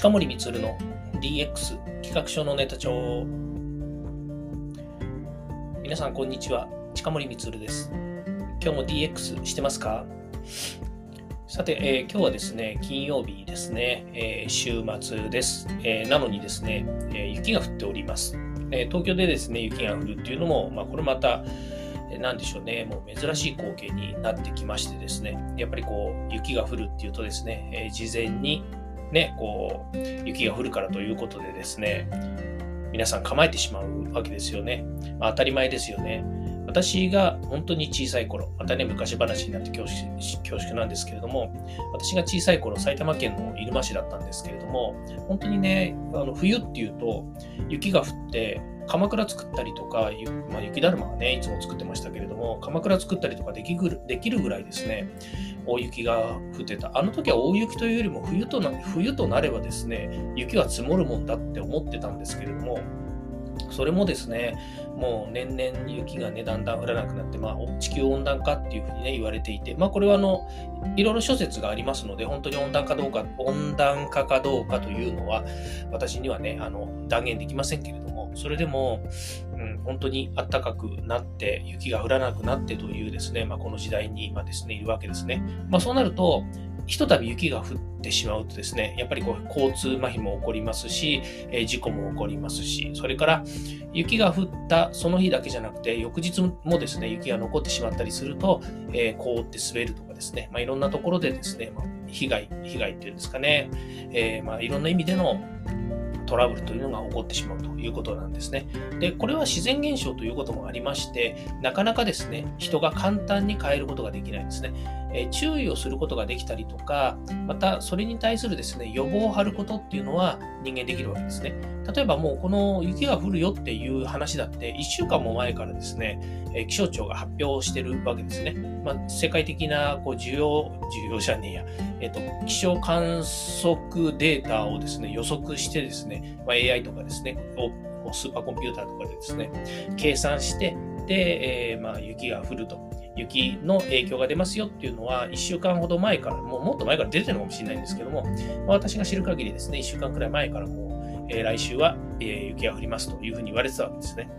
近森光の DX 企画書のネタ帳。皆さんこんにちは。近森光です。今日も DX してますか？さて、えー、今日はですね、金曜日ですね、えー、週末です、えー、なのにですね、え雪が降っております、え東京でですね、雪が降るっていうのも、まあ、これまた、なんでしょうね、もう珍しい光景になってきましてですね、やっぱりこう、雪が降るっていうとですね、え事前にね、こう、雪が降るからということでですね、皆さん構えてしまうわけですよね。まあ、当たり前ですよね。私が本当に小さい頃、またね、昔話になって恐縮恐縮なんですけれども、私が小さい頃、埼玉県の入間市だったんですけれども、本当にね、あの冬っていうと、雪が降って、鎌倉作ったりとか、まあ、雪だるまはね、いつも作ってましたけれども、鎌倉作ったりとかできるできるぐらいですね、大雪が降ってた。あの時は大雪というよりも冬とな冬となればですね、雪は積もるもんだって思ってたんですけれども、それもですね、もう年々雪がね、だんだん降らなくなって、まあ、地球温暖化っていうふうにね、言われていて、まあ、これはあの、いろいろ諸説がありますので、本当に温暖化どうか、温暖化かどうかというのは、私にはね、あの、断言できませんけれども、それでも、うん、本当に暖かくなって、雪が降らなくなってというですね、まあ、この時代に今ですね、いるわけですね。まあ、そうなると、ひとたび雪が降ってしまうとですね、やっぱりこう交通麻痺も起こりますし、え事故も起こりますし、それから雪が降ったその日だけじゃなくて、翌日もですね、雪が残ってしまったりすると、えー、凍って滑るとかですね、まあ、いろんなところでですね、まあ、被害、被害っていうんですかね、えー、まあ、いろんな意味でのトラブルというのが起こってしまうということなんですね。で、これは自然現象ということもありまして、なかなかですね、人が簡単に変えることができないんですね。え注意をすることができたりとか、またそれに対するですね、予防を張ることっていうのは人間できるわけですね。例えばもうこの雪が降るよっていう話だって1週間も前からですね、え気象庁が発表してるわけですね。まあ、世界的なこう需要、需要じゃねや、えっ、と、気象観測データをですね、予測してですね、まあ、AI とかですね、スーパーコンピューターとかでですね、計算して、で、えー、まあ、雪が降ると。雪の影響が出ますよっていうのは、1週間ほど前から、もうもっと前から出てるのかもしれないんですけども、まあ、私が知る限りですね、1週間くらい前からもう、えー、来週は、えー、雪が降りますというふうに言われてたわけですね。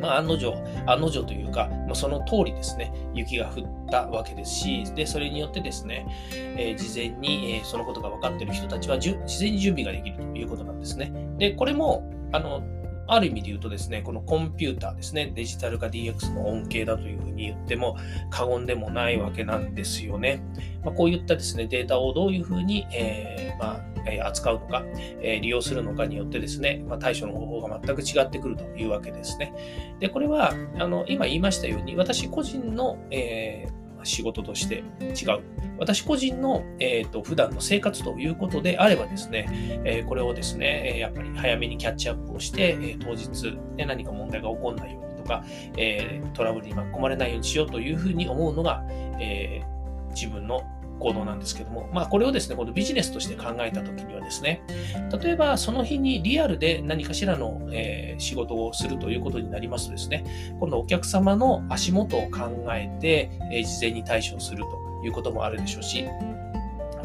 まあ、案の定、案の定というか、まあ、その通りですね、雪が降ったわけですし、で、それによってですね、えー、事前に、えー、そのことが分かっている人たちは、事前に準備ができるということなんですね。で、これも、あの、ある意味で言うとですね、このコンピューターですね、デジタル化 DX の恩恵だというふうに言っても過言でもないわけなんですよね。まあ、こういったですね、データをどういうふうに、えー、まあ、扱うのか、え利用するのかによってですね、まあ、対処の方法が全く違ってくるというわけですね。で、これは、あの、今言いましたように、私個人の、えー仕事として違う。私個人の、えーと、普段の生活ということであればですね、えー、これをですね、やっぱり早めにキャッチアップをして、え、当日、ね、何か問題が起こらないようにとか、え、トラブルに巻き込まれないようにしようというふうに思うのが、え自分の行動なんですけども、まあ、これをですね、このビジネスとして考えたときにはですね、例えばその日にリアルで何かしらの、えー、仕事をするということになりますとですね、今度お客様の足元を考えて、えー、事前に対処するということもあるでしょうし、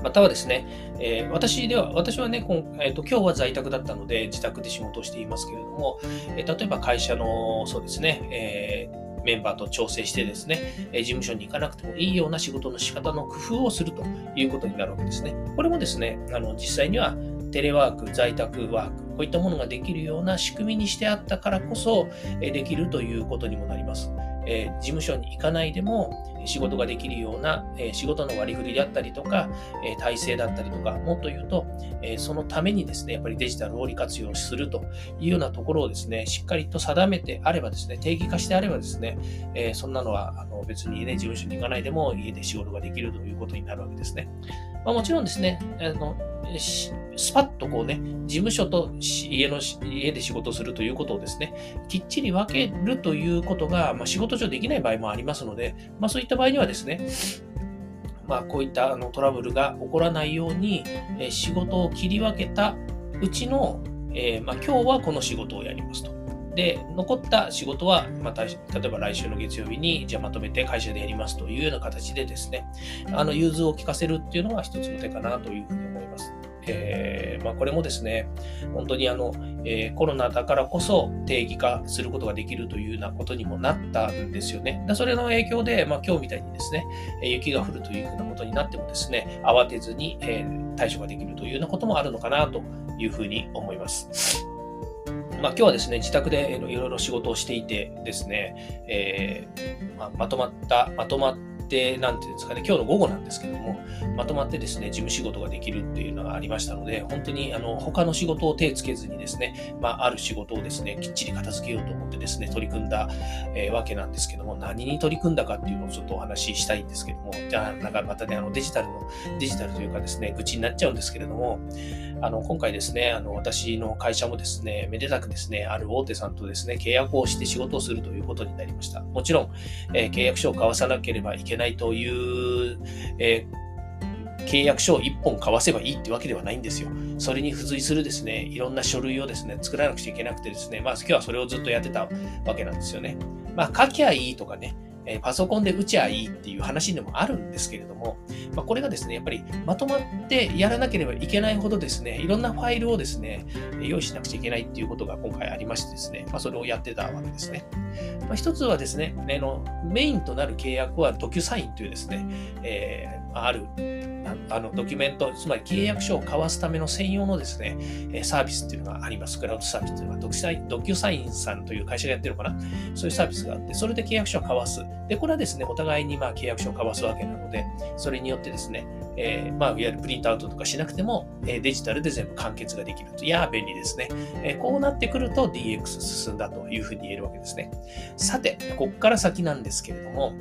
またはですね、えー、私では、私はね、今,、えーと、今日は在宅だったので、自宅で仕事をしていますけれども、えー、例えば会社の、そうですね、えーメンバーと調整してですね、事務所に行かなくてもいいような仕事の仕方の工夫をするということになるわけですね。これもですね、あの実際にはテレワーク、在宅ワーク、こういったものができるような仕組みにしてあったからこそ、できるということにもなります。えー、事務所に行かないでも仕事ができるような、えー、仕事の割り振りであったりとか、えー、体制だったりとか、もっと言うと、えそのためにですね、やっぱりデジタルを利活用するというようなところをですね、しっかりと定めてあればですね、定義化してあればですね、えそんなのはあの別にね、事務所に行かないでも家で仕事ができるということになるわけですね。まあ、もちろんですね、あのスパッとこうね、事務所と家の家で仕事するということをですね、きっちり分けるということが、まあ、仕事上できない場合もありますので、まあ、そういった場合にはですね、まあ、こういったあのトラブルが起こらないように、え、仕事を切り分けたうちの、えー、まあ、今日はこの仕事をやりますと。で、残った仕事は、また、例えば来週の月曜日に、じゃあまとめて会社でやりますというような形でですね、あの、融通を聞かせるっていうのは一つの手かなというふうに。えー、まあ、これもですね、本当にあの、えー、コロナだからこそ定義化することができるというようなことにもなったんですよね。でそれの影響で、まあ、今日みたいにですね、雪が降るというふうなことになってもですね、慌てずに、え対処ができるというようなこともあるのかなというふうに思います。まあ、今日はですね、自宅でいろいろ仕事をしていてですね、えー、まあ、まとまった、まとまっで、なんていうんですかね、今日の午後なんですけども、まとまってですね、事務仕事ができるっていうのがありましたので、本当にあの他の仕事を手つけずにですね、まあ、ある仕事をですね、きっちり片付けようと思ってですね、取り組んだ、えー、わけなんですけども、何に取り組んだかっていうのをちょっとお話ししたいんですけども、じゃあ、なんかまたね、あのデジタルの、デジタルというかですね、愚痴になっちゃうんですけれども、あの、今回ですね、あの、私の会社もですね、めでたくですね、ある大手さんとですね、契約をして仕事をするということになりました。もちろん、えー、契約書を交わさなければいけないというえー、契約書を1本交わせばいいってわけではないんですよ。それに付随するですね、いろんな書類をですね、作らなくちゃいけなくてですね、まあ今日はそれをずっとやってたわけなんですよね。まあ書きゃいいとかね、えパソコンで打ちゃいいっていう話でもあるんですけれども、まあ、これがですね、やっぱりまとまってやらなければいけないほどですね、いろんなファイルをですね、用意しなくちゃいけないっていうことが今回ありましてですね、まあ、それをやってたわけですね。まあ、一つはですね、あのメインとなる契約はドキュサインというですね、えー、あるあのドキュメント、つまり契約書を交わすための専用のですね、サービスっていうのがあります。クラウドサービスっていうのはドキュサイン、ドキュサインさんという会社がやってるのかなそういうサービスがあって、それで契約書を交わす。で、これはですね、お互いにまあ契約書を交わすわけなので、それによってですね、えー、まあ、いわゆるプリントアウトとかしなくても、えデジタルで全部完結ができると。いや便利ですね。えこうなってくると DX 進んだというふうに言えるわけですね。さて、ここから先なんですけれども、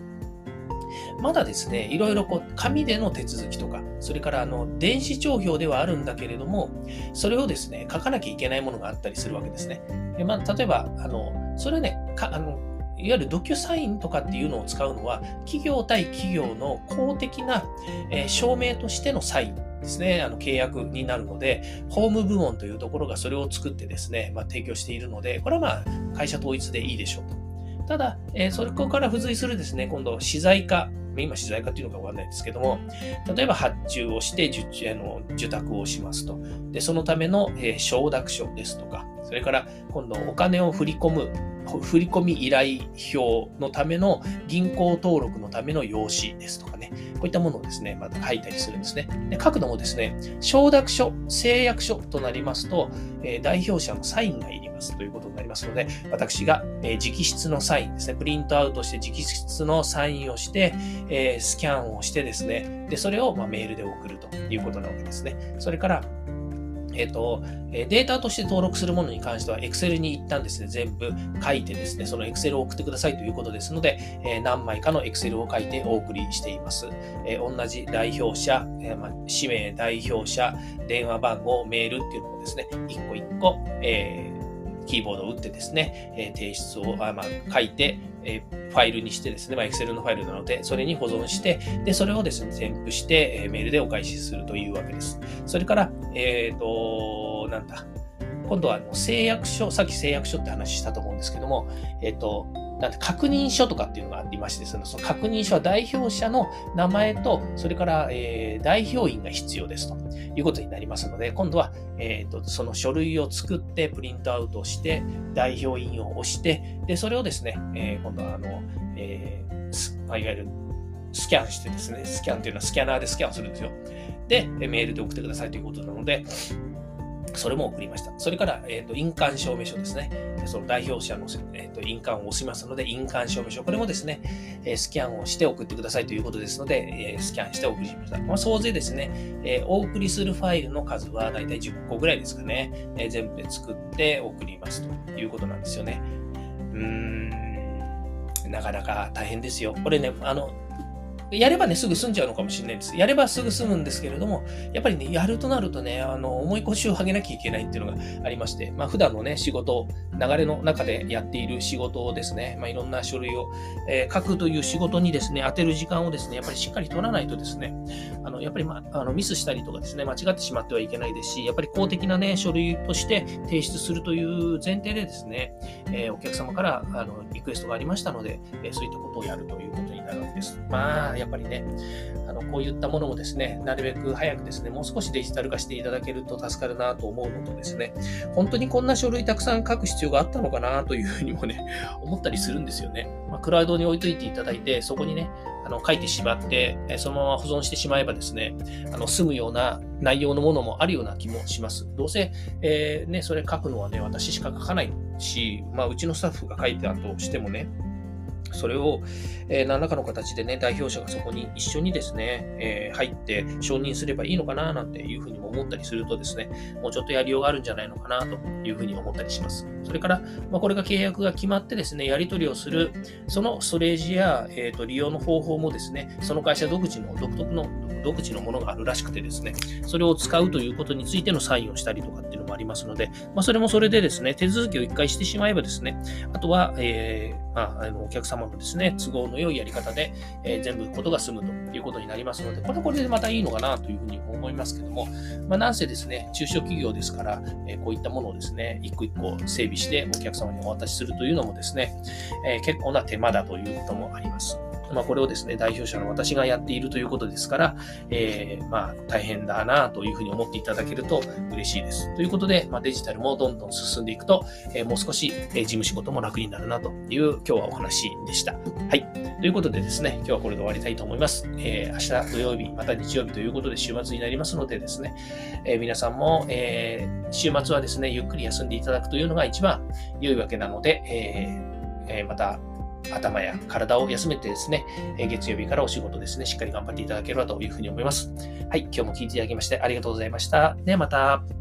まだですね、いろいろこう紙での手続きとか、それからあの電子帳票ではあるんだけれども、それをですね、書かなきゃいけないものがあったりするわけですね。でまあ、例えば、あのそれはね、かあのいわゆるドキュサインとかっていうのを使うのは、企業対企業の公的な、えー、証明としてのサインですね、あの契約になるので、法務部門というところがそれを作ってですね、まあ、提供しているので、これはまあ会社統一でいいでしょうと。ただ、えー、そこから付随するですね、今度、資材化。今、資材化っていうのかわかんないですけども、例えば発注をして受あの受託をしますと。で、そのための、えー、承諾書ですとか、それから今度お金を振り込む、振込依頼表のための銀行登録のための用紙ですとかね、こういったものをですね、また書いたりするんですね。で書くのもですね、承諾書、誓約書となりますと、えー、代表者のサインがいりますということになりますので、私が、えー、直筆のサインですね、プリントアウトして直筆のサインをして、えー、スキャンをしてですね、で、それを、まメールで送るということなわけですね。それから、えっ、ー、と、データとして登録するものに関しては、Excel に一旦ですね、全部書いてですね、その Excel を送ってくださいということですので、え、何枚かの Excel を書いてお送りしています。え、同じ代表者、えま氏名、代表者、電話番号、メールっていうのをですね、一個一個、えキーボードを打ってですね、え提出をあ、まあ、書いて、えファイルにしてですね、まあ、Excel のファイルなので、それに保存して、で、それをですね、添付して、えメールでお返しするというわけです。それから、えっ、ー、と、なんだ、今度はあの誓約書、さっき誓約書って話したと思うんですけども、えっ、ー、と、なんて確認書とかっていうのがありましてその確認書は代表者の名前と、それから、えー、代表員が必要ですということになりますので、今度は、えーと、その書類を作ってプリントアウトして、代表員を押して、で、それをですね、えー、今度はあの、えー、まあ、いわゆるスキャンしてですね、スキャンっていうのはスキャナーでスキャンするんですよ。で、メールで送ってくださいということなので、それも送りました。それから、えーと、印鑑証明書ですね。その代表者の、えーと、印鑑を押しますので、印鑑証明書。これもですね、え、スキャンをして送ってくださいということですので、えー、スキャンして送りました。まあ、総勢ですね、え、お送りするファイルの数はだいたい10個ぐらいですかね。え全部で作って送りますということなんですよね。うーん、なかなか大変ですよ。これね、あの、やればね、すぐ済んじゃうのかもしれないです。やればすぐ済むんですけれども、やっぱりね、やるとなるとね、あの、重い腰を上げなきゃいけないっていうのがありまして、まあ、普段のね、仕事、流れの中でやっている仕事をですね、まあ、いろんな書類を、えー、書くという仕事にですね、当てる時間をですね、やっぱりしっかり取らないとですね、あの、やっぱり、ま、ああのミスしたりとかですね、間違ってしまってはいけないですし、やっぱり公的なね、書類として提出するという前提でですね、えー、お客様からあのリクエストがありましたので、えー、そういったことをやるということになります。なるわけです。まあ、やっぱりね、あのこういったものもですね、なるべく早くですね、もう少しデジタル化していただけると助かるなと思うのとですね、本当にこんな書類たくさん書く必要があったのかなというふうにもね、思ったりするんですよね。まあ、クラウドに置いといていただいて、そこにね、あの書いてしまって、そのまま保存してしまえばですね、あの済むような内容のものもあるような気もします。どうせ、えー、ね、それ書くのはね、私しか書かないし、まあ、うちのスタッフが書いたとしてもね、それを、えー、何らかの形でね、代表者がそこに一緒にですね、えー、入って承認すればいいのかななんていうふうにも思ったりするとですね、もうちょっとやりようがあるんじゃないのかなというふうに思ったりします。それから、まあ、これが契約が決まってですね、やり取りをする、そのストレージや、えーと、利用の方法もですね、その会社独自の独特の独自のものがあるらしくてですね、それを使うということについてのサインをしたりとかっていうのもありますので、まあ、それもそれでですね、手続きを一回してしまえばですね、あとは、えーまあ、あのお客様のですね、都合の良いやり方で、えー、全部ことが済むということになりますので、これはこれでまたいいのかなというふうに思いますけども、まあ、なんせですね、中小企業ですから、えー、こういったものをですね、一個一個整備してお客様にお渡しするというのもですね、えー、結構な手間だということもあります。まあ、これをですね、代表者の私がやっているということですから、えー、まあ、大変だなというふうに思っていただけると嬉しいです。ということで、まあ、デジタルもどんどん進んでいくと、えー、もう少し、え、事務仕事も楽になるなという今日はお話でした。はい。ということでですね、今日はこれで終わりたいと思います。えー、明日土曜日、また日曜日ということで週末になりますのでですね、え、皆さんも、えー、週末はですね、ゆっくり休んでいただくというのが一番良いわけなので、えーえー、また頭や体を休めてですね、月曜日からお仕事ですね、しっかり頑張っていただければというふうに思います。はい、今日も聞いていただきましてありがとうございました。ではまた。